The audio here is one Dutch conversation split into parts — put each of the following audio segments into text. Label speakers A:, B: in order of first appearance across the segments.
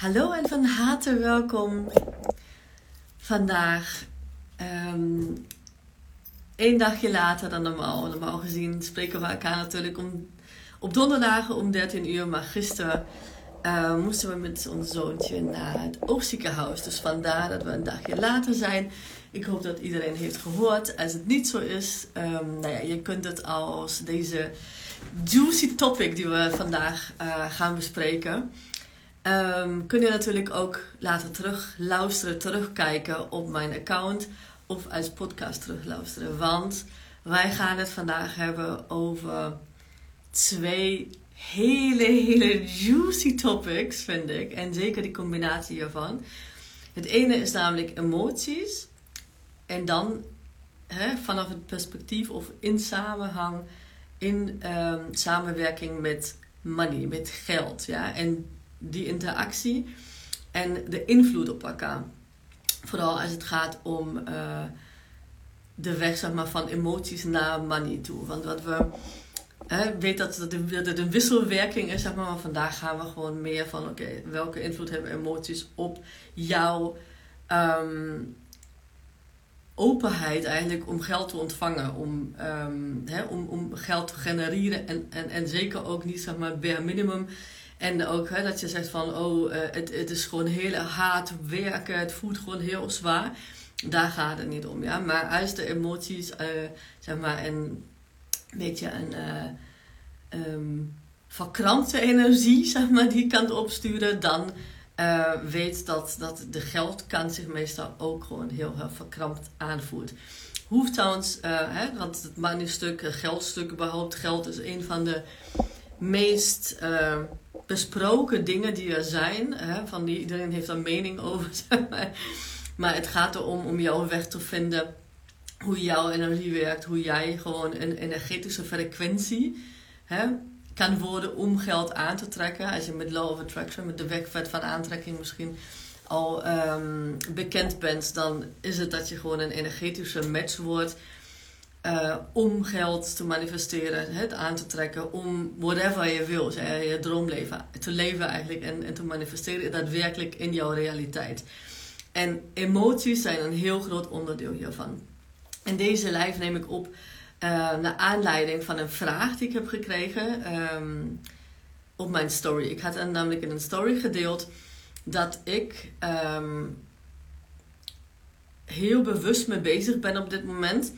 A: Hallo en van harte welkom. Vandaag, um, één dagje later dan normaal. Normaal gezien spreken we elkaar natuurlijk om, op donderdagen om 13 uur. Maar gisteren uh, moesten we met ons zoontje naar het oogziekenhuis. Dus vandaar dat we een dagje later zijn. Ik hoop dat iedereen heeft gehoord. Als het niet zo is, um, nou ja, je kunt het als deze juicy topic die we vandaag uh, gaan bespreken Um, kun je natuurlijk ook later terug luisteren, terugkijken op mijn account of als podcast terugluisteren. Want wij gaan het vandaag hebben over twee hele, hele juicy topics, vind ik. En zeker die combinatie ervan. Het ene is namelijk emoties. En dan vanaf het perspectief of in samenhang, in um, samenwerking met money, met geld. Ja? En die interactie en de invloed op elkaar. Vooral als het gaat om uh, de weg zeg maar, van emoties naar money toe. Want wat we hè, weten dat dat het een wisselwerking is, zeg maar, maar vandaag gaan we gewoon meer van: oké, welke invloed hebben emoties op jouw um, openheid eigenlijk om geld te ontvangen, om, um, hè, om, om geld te genereren en, en, en zeker ook niet zeg maar bare minimum en ook hè, dat je zegt van, oh, uh, het, het is gewoon heel hard werken, het voelt gewoon heel zwaar. Daar gaat het niet om, ja. Maar als de emoties, uh, zeg maar, een beetje een uh, um, verkrampte energie, zeg maar, die kant opsturen, dan weet dat, dat de geldkant zich meestal ook gewoon heel, heel verkrampt aanvoelt. Hoeft trouwens, hè, want het money-stuk, geldstuk überhaupt, geld is een van de meest besproken dingen die er zijn. Hè, van die, iedereen heeft een mening over. maar het gaat erom om jouw weg te vinden. Hoe jouw energie werkt. Hoe jij gewoon een energetische frequentie hè, kan worden om geld aan te trekken. Als je met Law of Attraction, met de wegvet van aantrekking misschien al um, bekend bent, dan is het dat je gewoon een energetische match wordt uh, om geld te manifesteren, het aan te trekken, om whatever je wil, je droomleven te leven eigenlijk en, en te manifesteren daadwerkelijk in jouw realiteit. En emoties zijn een heel groot onderdeel hiervan. En deze live neem ik op uh, naar aanleiding van een vraag die ik heb gekregen um, op mijn story. Ik had namelijk in een story gedeeld dat ik um, heel bewust mee bezig ben op dit moment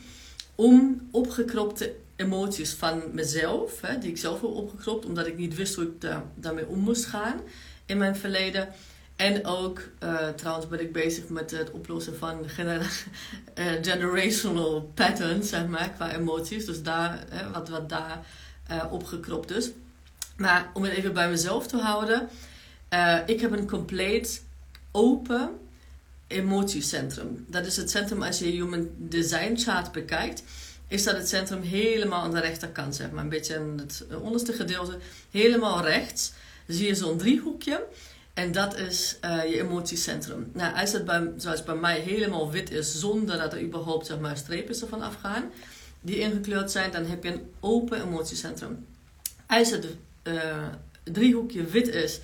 A: om opgekropte emoties van mezelf, hè, die ik zelf heb opgekropt, omdat ik niet wist hoe ik daar, daarmee om moest gaan in mijn verleden. En ook, uh, trouwens ben ik bezig met het oplossen van uh, generational patterns, zeg maar, qua emoties. Dus daar, hè, wat, wat daar uh, opgekropt is. Maar om het even bij mezelf te houden. ik heb een compleet open emotiecentrum. Dat is het centrum als je Human Design Chart bekijkt. Is dat het centrum helemaal aan de rechterkant, zeg maar. Een beetje in het onderste gedeelte. Helemaal rechts zie je zo'n driehoekje. En dat is uh, je emotiecentrum. Nou, als het bij, zoals bij mij helemaal wit is, zonder dat er überhaupt zeg maar, strepen ervan afgaan, die ingekleurd zijn, dan heb je een open emotiecentrum. Als het uh, driehoekje wit is,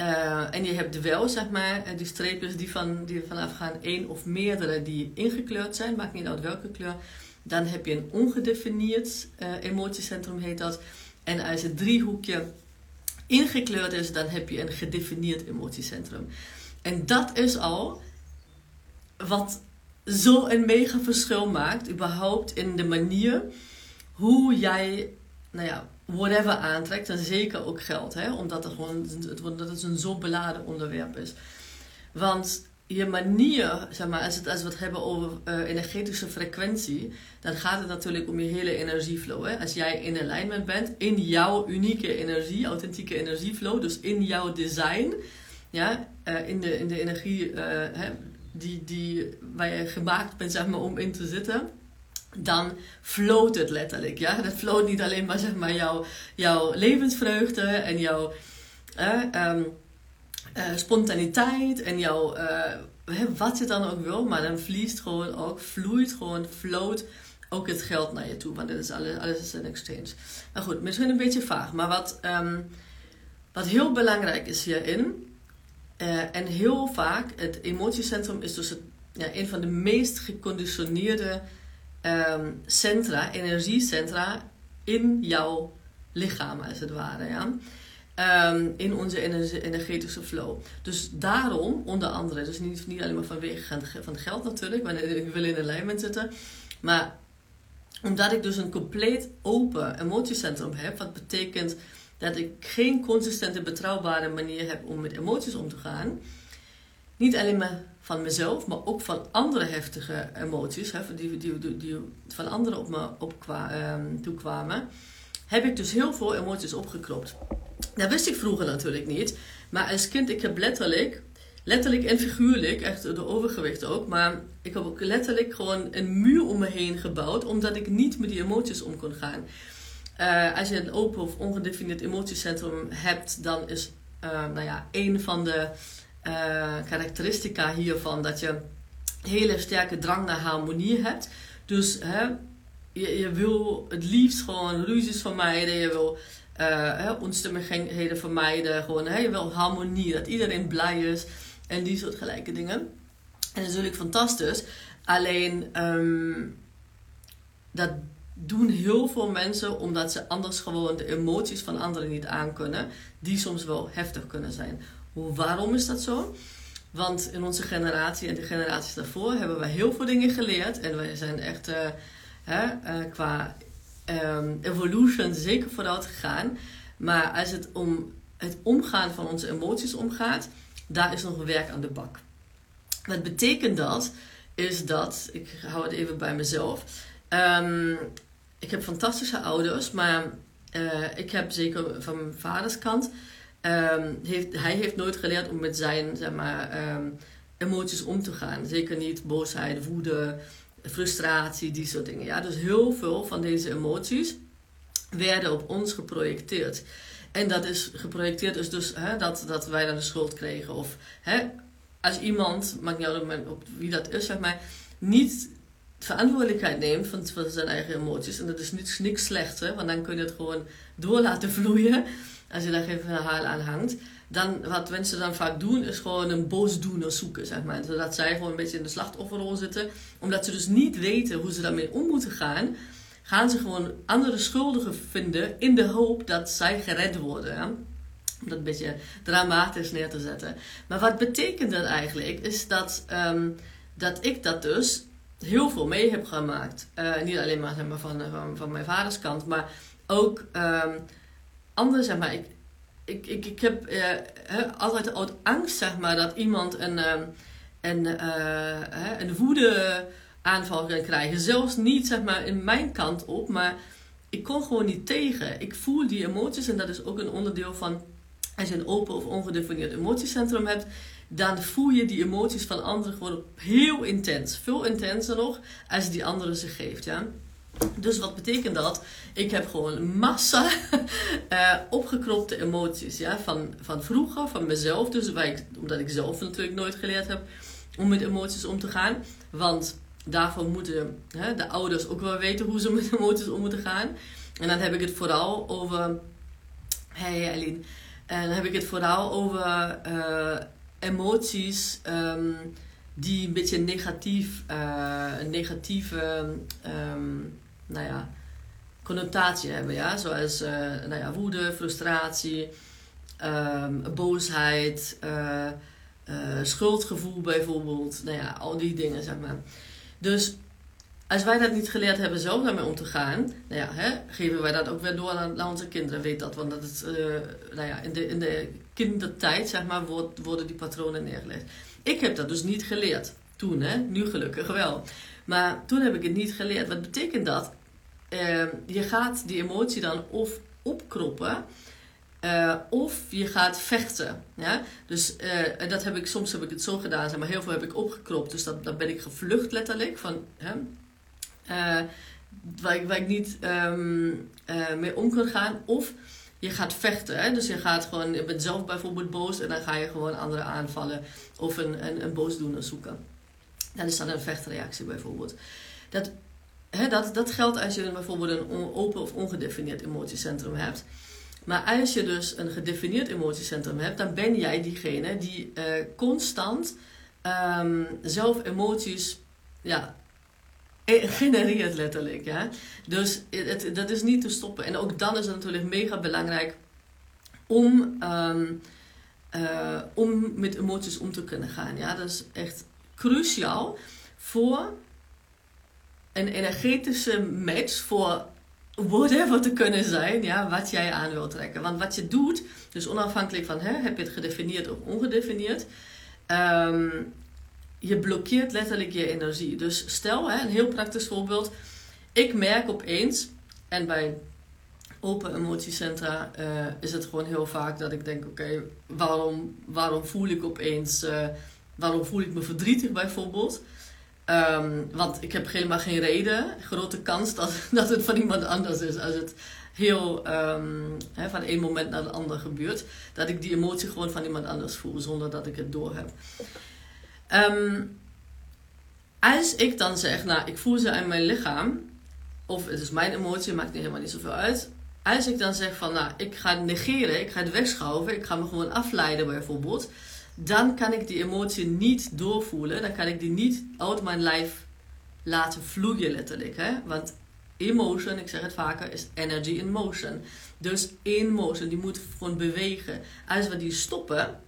A: uh, en je hebt wel, zeg maar, die streepjes die, van, die vanaf gaan, één of meerdere die ingekleurd zijn, maakt niet uit welke kleur. Dan heb je een ongedefinieerd uh, emotiecentrum, heet dat. En als het driehoekje ingekleurd is, dan heb je een gedefinieerd emotiecentrum. En dat is al wat zo een mega verschil maakt, überhaupt in de manier hoe jij, nou ja, whatever aantrekt. En zeker ook geld, hè? omdat het, gewoon, het, het een zo beladen onderwerp is. Want je manier, zeg maar, als, als we het hebben over uh, energetische frequentie, dan gaat het natuurlijk om je hele energieflow. Hè? Als jij in alignment bent, in jouw unieke energie, authentieke energieflow, dus in jouw design, ja, uh, in, de, in de energie uh, hè, die, die, waar je gemaakt bent zeg maar, om in te zitten dan floot het letterlijk. Ja? Dat floot niet alleen maar, zeg maar jouw, jouw levensvreugde en jouw um, uh, spontaniteit en jouw uh, wat je dan ook wil, maar dan vliest gewoon ook, vloeit gewoon, floot ook het geld naar je toe. Want dit is alles, alles is een exchange. Nou goed, misschien een beetje vaag, maar wat, um, wat heel belangrijk is hierin, Uh, en heel vaak, het emotiecentrum is dus het, ja, een van de meest geconditioneerde um, centra, energiecentra in jouw lichaam, als het ware. Ja? Um, in onze energetische flow. Dus daarom, onder andere, dus niet, niet alleen maar vanwege van geld natuurlijk, wanneer ik wil in alignment zitten, maar omdat ik dus een compleet open emotiecentrum heb, wat betekent dat ik geen consistente, betrouwbare manier heb om met emoties om te gaan. Niet alleen maar van mezelf, maar ook van andere heftige emoties, hè, die, die, die, die van anderen op me opkwa, um, toekwamen, heb ik dus heel veel emoties opgekropt. Dat wist ik vroeger natuurlijk niet, maar als kind, ik heb letterlijk, letterlijk en figuurlijk, echt de overgewicht ook, maar ik heb ook letterlijk gewoon een muur om me heen gebouwd, omdat ik niet met die emoties om kon gaan. Uh, als je een open of ongedefinieerd emotiecentrum hebt, dan is uh, nou ja, een van de uh, karakteristica hiervan dat je hele sterke drang naar harmonie hebt. Dus hè, je, je wil het liefst gewoon ruzies vermijden, je wil uh, onstummigheden vermijden, gewoon, hè, je wil harmonie, dat iedereen blij is en die soort gelijke dingen. En dat is natuurlijk fantastisch. Alleen um, dat doen heel veel mensen omdat ze anders gewoon de emoties van anderen niet aankunnen, die soms wel heftig kunnen zijn. Waarom is dat zo? Want in onze generatie en de generaties daarvoor hebben we heel veel dingen geleerd en wij zijn echt uh, hè, uh, qua um, evolution zeker vooruit gegaan. Maar als het om het omgaan van onze emoties omgaat, daar is nog werk aan de bak. Wat betekent dat? Is dat, ik hou het even bij mezelf. Um, ik heb fantastische ouders, maar uh, ik heb zeker van mijn vaders kant, um, heeft, hij heeft nooit geleerd om met zijn zeg maar, um, emoties om te gaan. Zeker niet boosheid, woede, frustratie, die soort dingen. Ja? Dus heel veel van deze emoties werden op ons geprojecteerd. En dat is geprojecteerd is dus hè, dat, dat wij dan de schuld kregen. Of hè, als iemand, maakt niet uit op wie dat is, zeg maar, niet verantwoordelijkheid neemt van, van zijn eigen emoties. En dat is niks, niks slechts, hè, want dan kun je het gewoon door laten vloeien. Als je daar geen verhaal aan hangt. Dan, wat mensen dan vaak doen, is gewoon een boosdoener zoeken, zeg maar. Zodat zij gewoon een beetje in de slachtofferrol zitten. Omdat ze dus niet weten hoe ze daarmee om moeten gaan, gaan ze gewoon andere schuldigen vinden in de hoop dat zij gered worden. Hè? Om dat een beetje dramatisch neer te zetten. Maar wat betekent dat eigenlijk? Is dat, um, dat ik dat dus heel veel mee heb gemaakt. Uh, niet alleen maar, zeg maar van, van, mijn vaders kant, maar ook um, andere, zeg maar. Ik, ik, ik, ik heb uh, altijd uit angst, zeg maar, dat iemand een, um, een, uh, een woede aanval kan krijgen. Zelfs niet, zeg maar, in mijn kant op, maar ik kon gewoon niet tegen. Ik voel die emoties en dat is ook een onderdeel van als je een open of ongedefinieerd emotiecentrum hebt, dan voel je die emoties van anderen gewoon heel intens. Veel intenser nog als die andere ze geeft. Ja? Dus wat betekent dat? Ik heb gewoon massa uh, opgekropte emoties. Ja? Van, van vroeger, van mezelf. Dus ik, omdat ik zelf natuurlijk nooit geleerd heb om met emoties om te gaan. Want daarvoor moeten hè, de ouders ook wel weten hoe ze met emoties om moeten gaan. En dan heb ik het vooral over. Hey Eileen. En dan heb ik het vooral over. Uh, emoties um, die een beetje negatief, uh, een negatieve um, nou ja, connotatie hebben. Ja? Zoals uh, nou ja, woede, frustratie, um, boosheid, uh, schuldgevoel bijvoorbeeld. Nou ja, al die dingen zeg maar. Dus als wij dat niet geleerd hebben zelf daarmee om te gaan, nou ja, hè, geven wij dat ook weer door aan, onze kinderen. Weet dat, want dat uh, nou ja, in de, in de kindertijd, zeg maar, worden die patronen neergelegd. Ik heb dat dus niet geleerd. Toen, hè, nu gelukkig wel. Maar toen heb ik het niet geleerd. Wat betekent dat? Uh, je gaat die emotie dan of opkroppen. Uh, of je gaat vechten. Ja? Dus uh, dat heb ik, soms heb ik het zo gedaan, zeg maar heel veel heb ik opgekropt. Dus dat, dan ben ik gevlucht letterlijk. Van, hè, uh, waar, ik, waar ik niet uh, mee om kan gaan. Of je gaat vechten. Hè? Dus je gaat gewoon, je bent zelf bijvoorbeeld boos en dan ga je gewoon anderen aanvallen of een, een, boosdoener zoeken. Dat is dan een vechtreactie bijvoorbeeld. Dat, hè, dat, dat geldt als je bijvoorbeeld een open of ongedefinieerd emotiecentrum hebt. Maar als je dus een gedefinieerd emotiecentrum hebt, dan ben jij diegene die uh, constant um, zelf emoties ja, genereert letterlijk. Ja? Dus het, dat is niet te stoppen. En ook dan is het natuurlijk mega belangrijk om, um, uh, om met emoties om te kunnen gaan. Ja? Dat is echt cruciaal voor een energetische match, voor whatever te kunnen zijn, ja, wat jij aan wilt trekken. Want wat je doet, dus onafhankelijk van hè, heb je het gedefinieerd of ongedefinieerd, um, je blokkeert letterlijk je energie. Dus stel, hè, een heel praktisch voorbeeld. Ik merk opeens, en bij open emotiecentra uh, is het gewoon heel vaak dat ik denk: oké, waarom, waarom voel ik opeens, uh, waarom voel ik me verdrietig bijvoorbeeld? Um, want ik heb helemaal geen reden. Grote kans dat, dat het van iemand anders is. Als het heel hè, van een moment naar het andere gebeurt. Dat ik die emotie gewoon van iemand anders voel zonder dat ik het door heb. Um, als ik dan zeg, nou, ik voel ze in mijn lichaam, of het is mijn emotie, maakt niet helemaal niet zoveel uit. Als ik dan zeg van, nou, ik ga het negeren, ik ga het wegschuiven, ik ga me gewoon afleiden bijvoorbeeld, dan kan ik die emotie niet doorvoelen, dan kan ik die niet uit mijn lijf laten vloeien letterlijk. Hè? Want emotion, ik zeg het vaker, is energy in motion. Dus in motion, die moet gewoon bewegen. Als we die stoppen,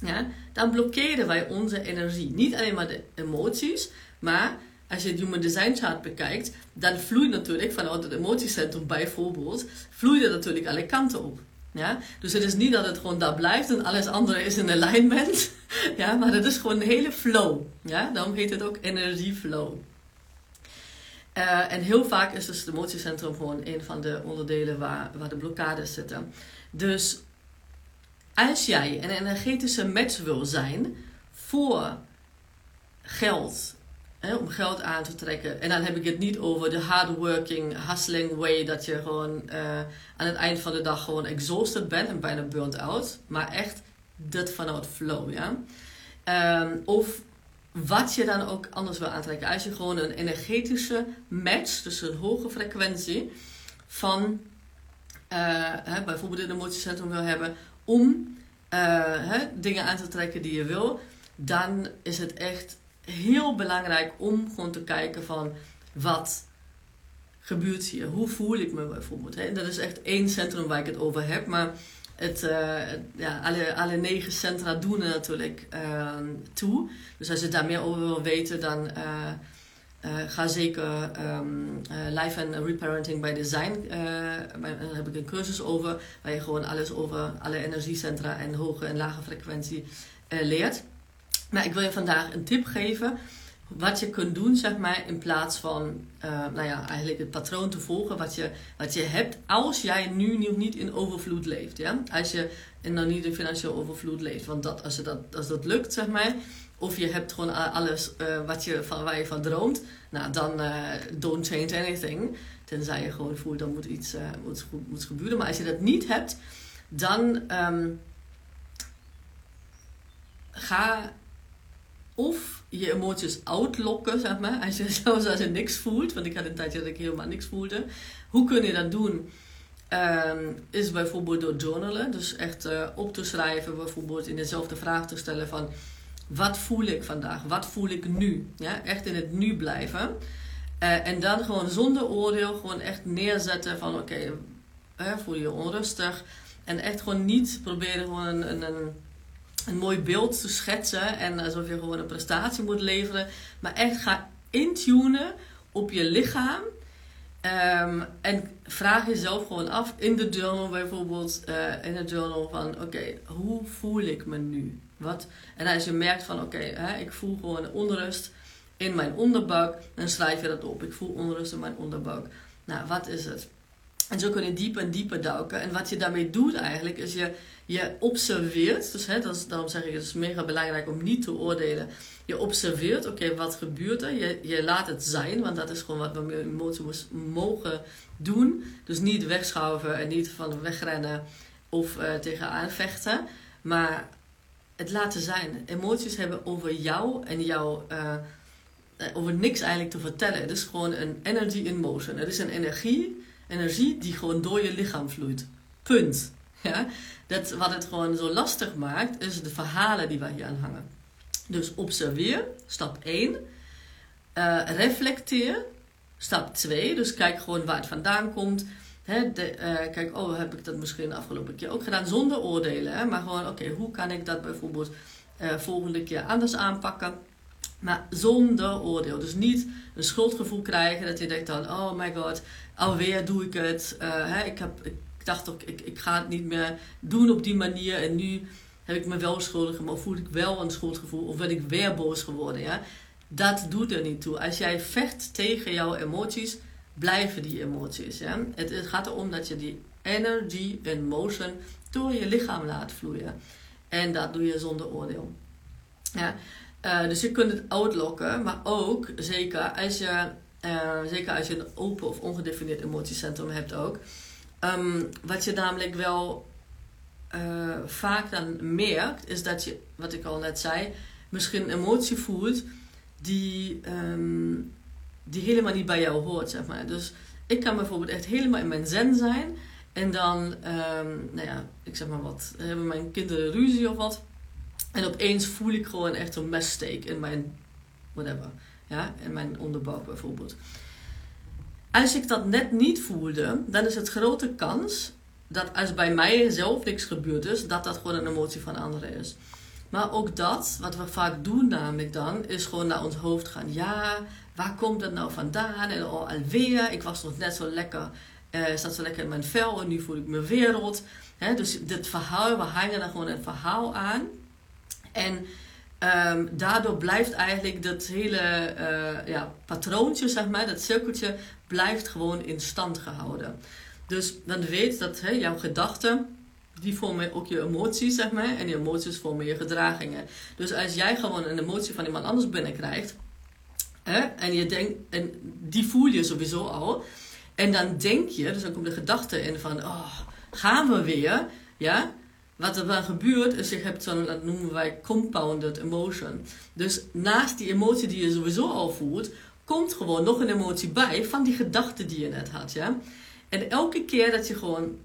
A: ja, dan blokkeren wij onze energie. Niet alleen maar de emoties, maar als je het Human Design Chart bekijkt, dan vloeit natuurlijk vanuit het emotiecentrum bijvoorbeeld, vloeit het natuurlijk alle kanten op. Ja? Dus het is niet dat het gewoon daar blijft en alles andere is in alignment. Ja? Maar het is gewoon een hele flow. Ja? Daarom heet het ook energieflow. Uh, en heel vaak is dus het emotiecentrum gewoon een van de onderdelen waar, waar de blokkades zitten. Dus als jij een energetische match wil zijn voor geld, hè, om geld aan te trekken. En dan heb ik het niet over de hardworking, hustling way, dat je gewoon uh, aan het eind van de dag gewoon exhausted bent en bijna burnt out. Maar echt dat vanuit flow, ja. Um, of wat je dan ook anders wil aantrekken. Als je gewoon een energetische match, dus een hoge frequentie van uh, hè, bijvoorbeeld een emotiecentrum wil hebben, om hè, dingen aan te trekken die je wil, dan is het echt heel belangrijk om gewoon te kijken van wat gebeurt hier? Hoe voel ik me bijvoorbeeld? Hè? Dat is echt één centrum waar ik het over heb, maar het, uh, ja, alle, alle negen centra doen er natuurlijk uh, toe. Dus als je daar meer over wil weten, dan ga zeker um, Life and Reparenting by Design. daar heb ik een cursus over, waar je gewoon alles over alle energiecentra en hoge en lage frequentie leert. Maar ik wil je vandaag een tip geven wat je kunt doen, zeg maar, in plaats van, uh, nou ja, eigenlijk het patroon te volgen wat je, wat je hebt als jij nu nog niet in overvloed leeft. Ja? Als je nog niet in financieel overvloed leeft. Want dat, als, je dat, als dat lukt, zeg maar, of je hebt gewoon alles uh, wat je, van, waar je van droomt, nou dan uh, don't change anything. Tenzij je gewoon voelt dat moet iets moet, moet gebeuren. Maar als je dat niet hebt, dan um, ga of je emoties uitlokken, zeg maar. Als je zelfs als je niks voelt, want ik had een tijdje dat ik helemaal niks voelde. Hoe kun je dat doen? Um, is bijvoorbeeld door journalen. Dus echt uh, op te schrijven, bijvoorbeeld in dezelfde vraag te stellen van... Wat voel ik vandaag? Wat voel ik nu? Ja, echt in het nu blijven. Uh, en dan gewoon zonder oordeel gewoon echt neerzetten van... Oké, voel je je onrustig? En echt gewoon niet proberen gewoon een, een een mooi beeld te schetsen en alsof je gewoon een prestatie moet leveren. Maar echt ga intunen op je lichaam. Um, en vraag jezelf gewoon af in de journal bijvoorbeeld, uh, in het journal van oké, hoe voel ik me nu? Wat? En als je merkt van oké, ik voel gewoon onrust in mijn onderbuik, dan schrijf je dat op. Ik voel onrust in mijn onderbuik. Nou, wat is het? En zo kun je dieper en dieper duiken. En wat je daarmee doet eigenlijk, is je, je observeert. Dus hè, dat is, daarom zeg ik, het is mega belangrijk om niet te oordelen. Je observeert, oké, wat gebeurt er? Je, je laat het zijn, want dat is gewoon wat we met emoties mogen doen. Dus niet wegschuiven en niet van wegrennen of uh, tegenaan vechten. Maar het laten zijn. Emoties hebben over jou en jouw... Uh, over niks eigenlijk te vertellen. Het is gewoon een energy in motion. Het is een energie energie die gewoon door je lichaam vloeit. Punt. Ja? Dat, wat het gewoon zo lastig maakt, is de verhalen die wij hier aan hangen. Dus observeer, stap 1. Uh, reflecteer, stap 2. Dus kijk gewoon waar het vandaan komt. De, uh, kijk, oh, heb ik dat misschien de afgelopen keer ook gedaan zonder oordelen. Hè? Maar gewoon, oké, hoe kan ik dat bijvoorbeeld uh, volgende keer anders aanpakken? Maar zonder oordeel. Dus niet een schuldgevoel krijgen dat je denkt dan, oh my god, alweer doe ik het. Uh, hè, ik, heb, ik dacht ook, ik, ik ga het niet meer doen op die manier. En nu heb ik me wel schuldig, maar voel ik wel een schuldgevoel of ben ik weer boos geworden. Ja? Dat doet er niet toe. Als jij vecht tegen jouw emoties, blijven die emoties. Het, het gaat erom dat je die energy en motion door je lichaam laat vloeien. En dat doe je zonder oordeel. Ja? Uh, dus je kunt het uitlokken, maar ook zeker als je, uh, zeker als je een open of ongedefinieerd emotiecentrum hebt ook. Um, wat je namelijk wel uh, vaak dan merkt, is dat je, wat ik al net zei, misschien een emotie voelt die, um, die helemaal niet bij jou hoort, zeg maar. Dus ik kan bijvoorbeeld echt helemaal in mijn zen zijn. En dan, um, nou ja, ik zeg maar wat, hebben mijn kinderen ruzie of wat. En opeens voel ik gewoon echt een messteek in mijn, whatever, ja, in mijn onderbuik bijvoorbeeld. Als ik dat net niet voelde, dan is het grote kans dat als bij mij zelf niks gebeurd is, dat dat gewoon een emotie van anderen is. Maar ook dat, wat we vaak doen namelijk dan, is gewoon naar ons hoofd gaan. Ja, waar komt dat nou vandaan? En oh, alweer, ik was nog net zo lekker, uh, zat zo lekker in mijn vel en nu voel ik me rot. dus dit verhaal, we hangen er gewoon een verhaal aan. En um, daardoor blijft eigenlijk dat hele uh, ja, patroontje, zeg maar, dat cirkeltje, blijft gewoon in stand gehouden. Dus dan weet dat hè, jouw gedachten, die vormen ook je emoties, zeg maar. En die emoties vormen je gedragingen. Dus als jij gewoon een emotie van iemand anders binnenkrijgt, hè, en, je denkt, en die voel je sowieso al. En dan denk je, dus dan komt de gedachte in van, oh, gaan we weer, ja. Wat er dan gebeurt, is je hebt zo'n, dat noemen wij compounded emotion. Dus naast die emotie die je sowieso al voelt, komt gewoon nog een emotie bij van die gedachte die je net had, ja. En elke keer dat je gewoon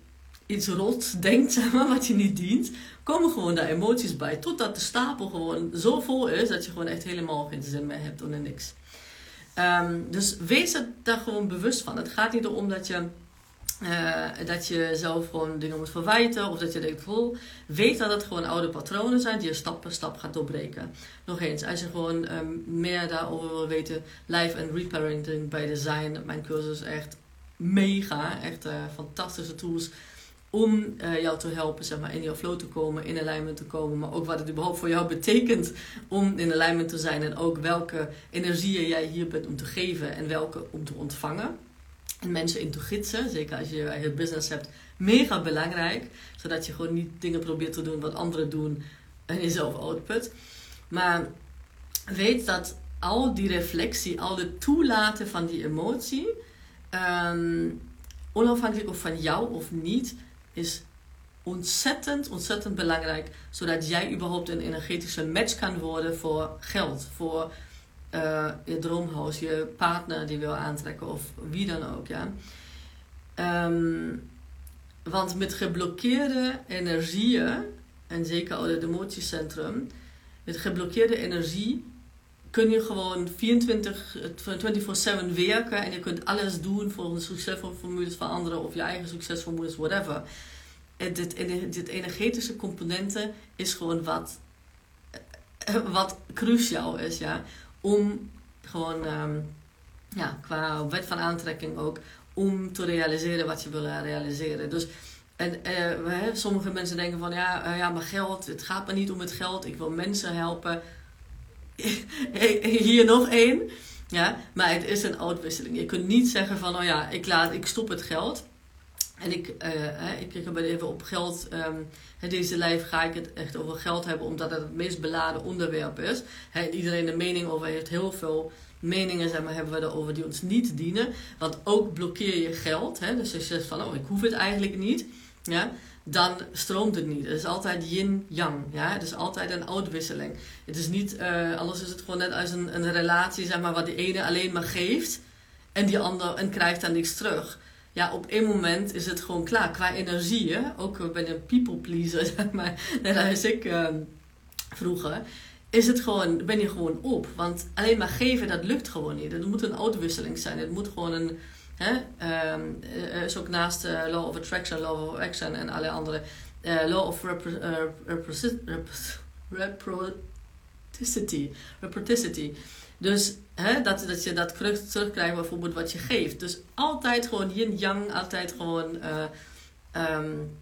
A: iets rot denkt, zeg maar, wat je niet dient, komen gewoon daar emoties bij. Totdat de stapel gewoon zo vol is dat je gewoon echt helemaal geen zin meer hebt onder niks. Um, dus wees er daar gewoon bewust van. Het gaat niet erom dat je, uh, dat je zelf gewoon dingen moet verwijten of dat je denkt, oh, weet dat het gewoon oude patronen zijn die je stap per stap gaat doorbreken. Nog eens, als je gewoon um, meer daarover wil weten, life and reparenting bij design, mijn cursus echt mega, echt uh, fantastische tools om uh, jou te helpen zeg maar, in jouw flow te komen, in alignment te komen, maar ook wat het überhaupt voor jou betekent om in alignment te zijn en ook welke energieën jij hier bent om te geven en welke om te ontvangen. En mensen in te gidsen, zeker als je je business hebt, mega belangrijk, zodat je gewoon niet dingen probeert te doen wat anderen doen en jezelf output. Maar weet dat al die reflectie, al het toelaten van die emotie, Um, onafhankelijk of van jou of niet, is ontzettend, ontzettend belangrijk. Zodat jij überhaupt een energetische match kan worden voor geld. Voor uh, je droomhuis, je partner die wil aantrekken of wie dan ook. Ja. Um, want met geblokkeerde energieën, en zeker al het emotiecentrum, met geblokkeerde energie kun je gewoon 24, 24-7 werken en je kunt alles doen voor de succesvolle formules van anderen of je eigen succesformules, whatever. En dit, dit energetische componenten is gewoon wat, eh, wat cruciaal is, ja. Om gewoon, um, ja, qua wet van aantrekking ook, om te realiseren wat je wil realiseren. Dus en uh, sommige mensen denken van ja, uh, ja, maar geld, het gaat me niet om het geld. Ik wil mensen helpen. hier nog één. Ja, maar het is een uitwisseling. Je kunt niet zeggen van, oh ja, ik, laat, ik stop het geld. En ik, uh, ik, ik heb even op geld, um, deze lijf ga ik het echt over geld hebben, omdat het het meest beladen onderwerp is. He, iedereen een mening over heeft, heel veel meningen zeg maar, hebben we erover die ons niet dienen. Want ook blokkeer je geld. Hè? Dus als je zegt van, oh, ik hoef het eigenlijk niet. Ja? dan stroomt het niet. Het is altijd yin-yang. Ja? Het is altijd een uitwisseling. Het is niet, uh, anders is het gewoon net als een, een relatie, zeg maar, wat die ene alleen maar geeft en die ander en krijgt dan niks terug. Ja, op één moment is het gewoon klaar. Qua energie, ook ben een people pleaser, zeg maar. Net als ik ehm, vroeger. Is het gewoon, ben je gewoon op. Want alleen maar geven, dat lukt gewoon niet. Het moet een uitwisseling zijn. Het moet gewoon een... Hè, um, is ook naast uh, Law of Attraction, Law of Action en alle andere... Law of Reciprocity. Reciprocity. Dus hè, dat, dat je dat terugkrijgt bijvoorbeeld wat je geeft. Dus altijd gewoon yin-yang, altijd gewoon... Uh, um,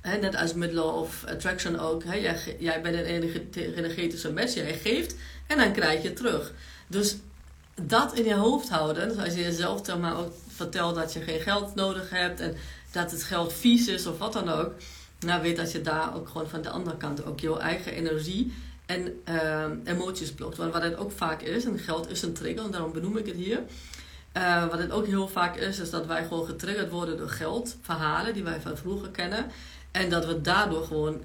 A: hè, net als met Law of Attraction ook. Hè, jij, jij bent een energetische mens, jij geeft en dan krijg je terug. Dus dat in je hoofd houden, dus als je jezelf dan maar ook vertelt dat je geen geld nodig hebt en dat het geld vies is of wat dan ook, nou weet dat je daar ook gewoon van de andere kant ook je eigen energie en uh, emoties blokt. Want wat het ook vaak is, en geld is een trigger, daarom benoem ik het hier. Uh, wat het ook heel vaak is, is dat wij gewoon getriggerd worden door geld, verhalen die wij van vroeger kennen. En dat we daardoor gewoon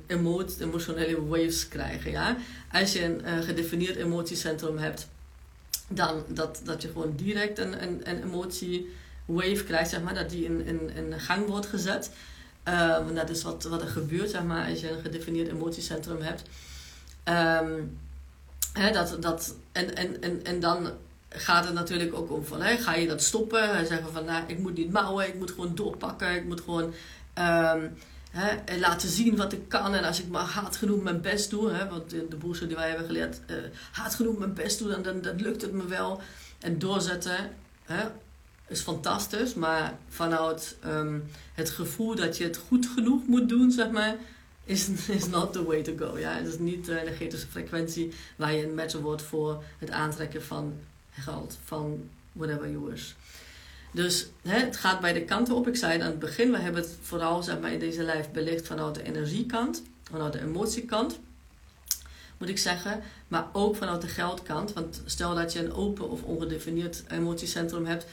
A: emotionele waves krijgen. Ja? Als je een uh, gedefinieerd emotiecentrum hebt, dan dat, dat je gewoon direct een, een, een emotie wave krijgt, zeg maar, dat die in, in, in gang wordt gezet. Uh, dat is wat, wat er gebeurt, zeg maar, als je een gedefinieerd emotiecentrum hebt. Um, hè, dat, dat, en, en, en, en dan gaat het natuurlijk ook om van, hè, ga je dat stoppen? Hij zeggen van, nou, ik moet niet mouwen, ik moet gewoon doorpakken, ik moet gewoon um, hè, laten zien wat ik kan. En als ik maar hard genoeg mijn best doe, hè, want de, boeren die wij hebben geleerd, uh, hard genoeg mijn best doen, dan, dan, lukt het me wel. En doorzetten hè, is fantastisch, maar vanuit um, het gevoel dat je het goed genoeg moet doen, zeg maar, is, is not the way to go. Ja? Het is niet de energetische frequentie waar je een match wordt voor het aantrekken van geld, van whatever you wish. Dus hè, het gaat bij de kanten op. Ik zei aan het begin, we hebben het vooral zeg maar, in deze lijf belicht vanuit de energiekant, vanuit de emotiekant, moet ik zeggen. Maar ook vanuit de geldkant. Want stel dat je een open of ongedefinieerd emotiecentrum hebt.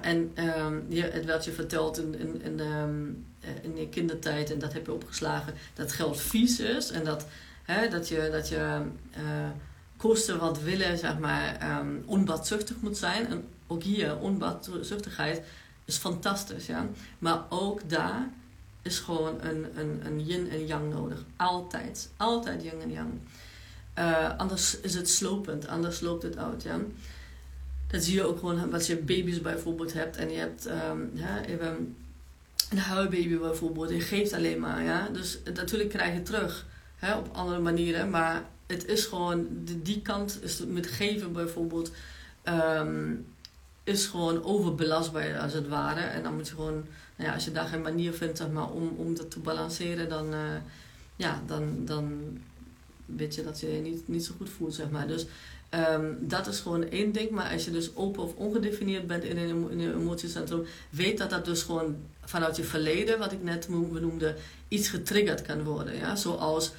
A: en um, je, het werd je verteld in, in, um, in je kindertijd, en dat heb je opgeslagen, dat geld vies is. En dat, hè, dat je, dat je uh, kosten wat willen, zeg maar, um, onbaatzuchtig moet zijn. En ook hier, onbaatzuchtigheid is fantastisch, ja. Maar ook daar is gewoon een, een, een yin en yang nodig. Altijd. Altijd yin en yang. Uh, anders is het slopend, anders loopt het uit, ja. Dat zie je ook gewoon als je baby's bijvoorbeeld hebt en je hebt um, ja, even een huilbaby bijvoorbeeld, die geeft alleen maar. Ja? Dus natuurlijk krijg je terug hè, op andere manieren, maar het is gewoon, de, die kant is met geven bijvoorbeeld, um, is gewoon overbelastbaar als het ware. En dan moet je gewoon, nou ja, als je daar geen manier vindt zeg maar, om, om dat te balanceren, dan, uh, ja, dan, dan weet je dat je je niet, niet zo goed voelt, zeg maar. Dus Um, dat is gewoon één ding. Maar als je dus open of ongedefinieerd bent in een, in emotiecentrum, weet dat dat dus gewoon vanuit je verleden, wat ik net benoemde, iets getriggerd kan worden. Ja? Zoals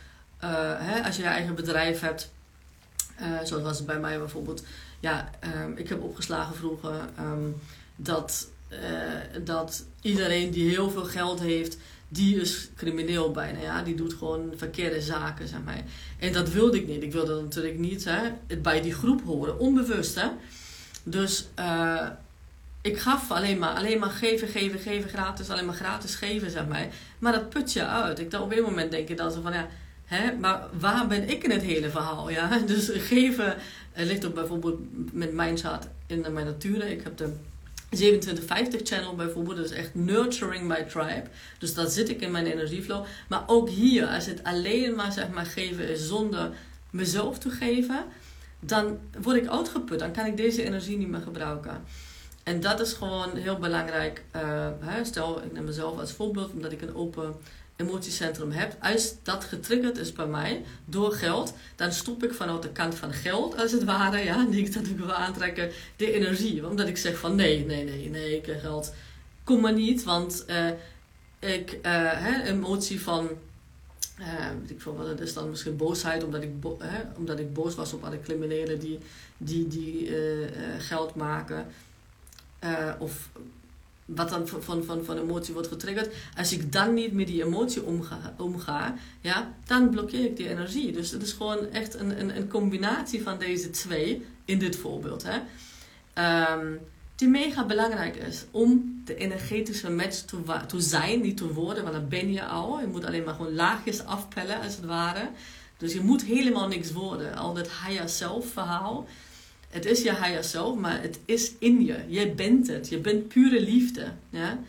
A: uh, hè, als je je eigen bedrijf hebt, uh, zoals bij mij bijvoorbeeld. Ja, um, ik heb opgeslagen vroeger um, dat, uh, dat iedereen die heel veel geld heeft, die is crimineel bijna. Ja? Die doet gewoon verkeerde zaken, zeg maar. En dat wilde ik niet. Ik wilde natuurlijk niet hè, bij die groep horen, onbewust. Hè? Dus uh, ik gaf alleen maar, alleen maar geven, geven, geven, gratis, alleen maar gratis geven, zeg maar. Maar dat put je uit. Ik dacht op een moment denk je dan zo van, ja, hè, maar waar ben ik in het hele verhaal? Ja? Dus geven ligt ook bijvoorbeeld met mijn zaad in mijn natuur. Ik heb de 2750 channel bijvoorbeeld, dat is echt nurturing my tribe. Dus dat zit ik in mijn energieflow. Maar ook hier, als het alleen maar zeg maar geven is zonder mezelf te geven, dan word ik uitgeput. Dan kan ik deze energie niet meer gebruiken. En dat is gewoon heel belangrijk. Uh, stel, ik neem mezelf als voorbeeld, omdat ik een open emotiecentrum heb, als dat getriggerd is bij mij door geld, dan stop ik vanuit de kant van geld, als het ware, ja, die ik dat ik wil aantrekken, de energie. Omdat ik zeg van nee, nee, nee, nee, ik geld, kom maar niet, want uh, ik, uh, hè, emotie van, weet ik veel wat het is dan, misschien boosheid, omdat ik, bo hè, omdat ik boos was op alle criminelen die, die, die geld maken. of wat dan van, van, van emotie wordt getriggerd. Als ik dan niet met die emotie omga, omga ja, dan blokkeer ik die energie. Dus het is gewoon echt een, een, een combinatie van deze twee in dit voorbeeld. Hè. Um, die mega belangrijk is om de energetische match te, te zijn, niet te worden, want dan ben je al. Je moet alleen maar gewoon laagjes afpellen, als het ware. Dus je moet helemaal niks worden. Al dat higher self verhaal. Het is je higher self, maar het is in je. Jij bent het. Je bent pure liefde. Ja?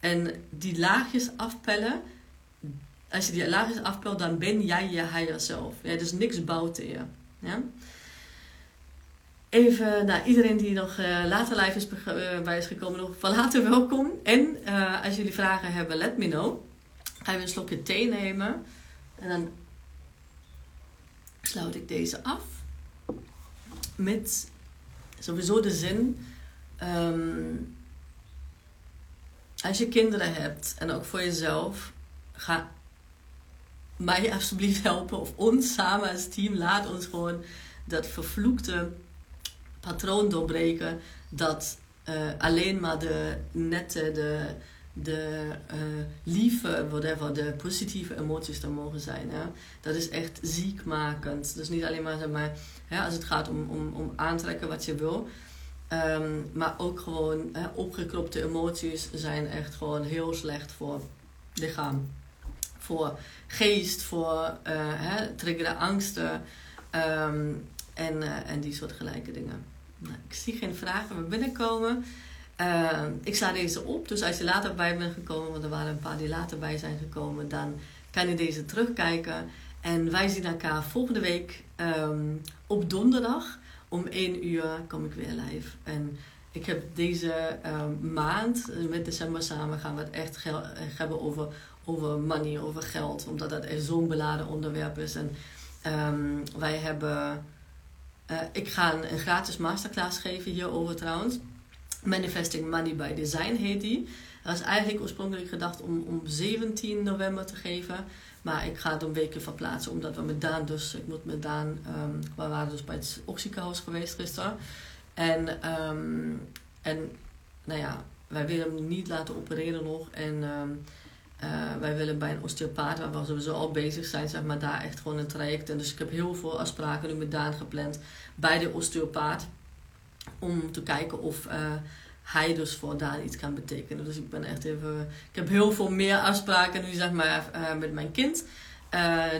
A: En die laagjes afpellen, als je die laagjes afpelt, dan ben jij je higher self. Ja, dus niks buiten je. Ja? Even naar iedereen die nog uh, later live is uh, bij is gekomen, nog van harte welkom. En uh, als jullie vragen hebben, let me know. Ga je een slokje thee nemen. En dan sluit ik deze af. Met sowieso de zin. Um, als je kinderen hebt en ook voor jezelf, ga mij alsjeblieft helpen of ons samen als team. Laat ons gewoon dat vervloekte patroon doorbreken dat uh, alleen maar de nette, de, de uh, lieve, whatever, de positieve emoties er mogen zijn. Hè? Dat is echt ziekmakend. Dus niet alleen maar, maar hè, als het gaat om, om, om aantrekken wat je wil. Um, maar ook gewoon hè, opgekropte emoties zijn echt gewoon heel slecht voor lichaam. Voor geest, voor uh, hè, triggeren angsten um, en, uh, en die soort gelijke dingen. Nou, ik zie geen vragen meer binnenkomen. Uh, ik sta deze op, dus als je later bij bent gekomen, want er waren een paar die later bij zijn gekomen, dan kan je deze terugkijken. En wij zien elkaar volgende week um, op donderdag om 1 uur kom ik weer live. En ik heb deze um, maand, met december samen, gaan we het echt hebben over, over money, over geld. Omdat dat echt zo'n beladen onderwerp is. En um, wij hebben ik ga een, een, gratis masterclass geven hierover trouwens. Manifesting Money by Design heet die. Dat is eigenlijk oorspronkelijk gedacht om, om 17 november te geven. Maar ik ga het een weekje verplaatsen. Omdat we met Daan dus... Ik moet met Daan... Um, we waren dus bij het Oxykenhuis geweest gisteren. En, um, en nou ja, wij willen hem niet laten opereren nog. En... Um, uh, wij willen bij een osteopaat, waar we sowieso al bezig zijn, zeg maar, daar echt gewoon een traject. En dus ik heb heel veel afspraken nu met Daan gepland bij de osteopaat. Om te kijken of uh, hij dus voor Daan iets kan betekenen. Dus ik ben echt even. Ik heb heel veel meer afspraken nu, zeg maar, uh, met mijn kind.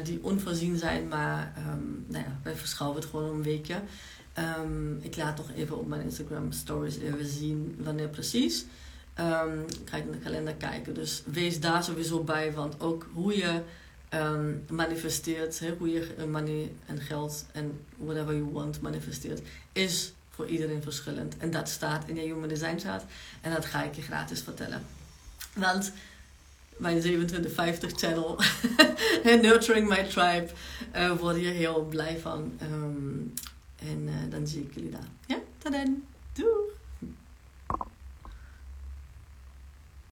A: die onvoorzien zijn, maar um, nou ja, wij verschuiven het gewoon een weekje. Um, ik laat nog even op mijn Instagram stories even zien wanneer precies. Um, ga ik naar de kalender kijken. Dus wees daar sowieso bij, want ook hoe je manifesteert, hoe je money en geld en whatever you want manifesteert, is voor iedereen verschillend. En dat staat in je Human Design Chart en dat ga ik je gratis vertellen. Want mijn 2750 channel, Nurturing My Tribe, uh, word je heel blij van. Um, en uh, dan zie ik jullie daar. Ja, tot dan. Doei!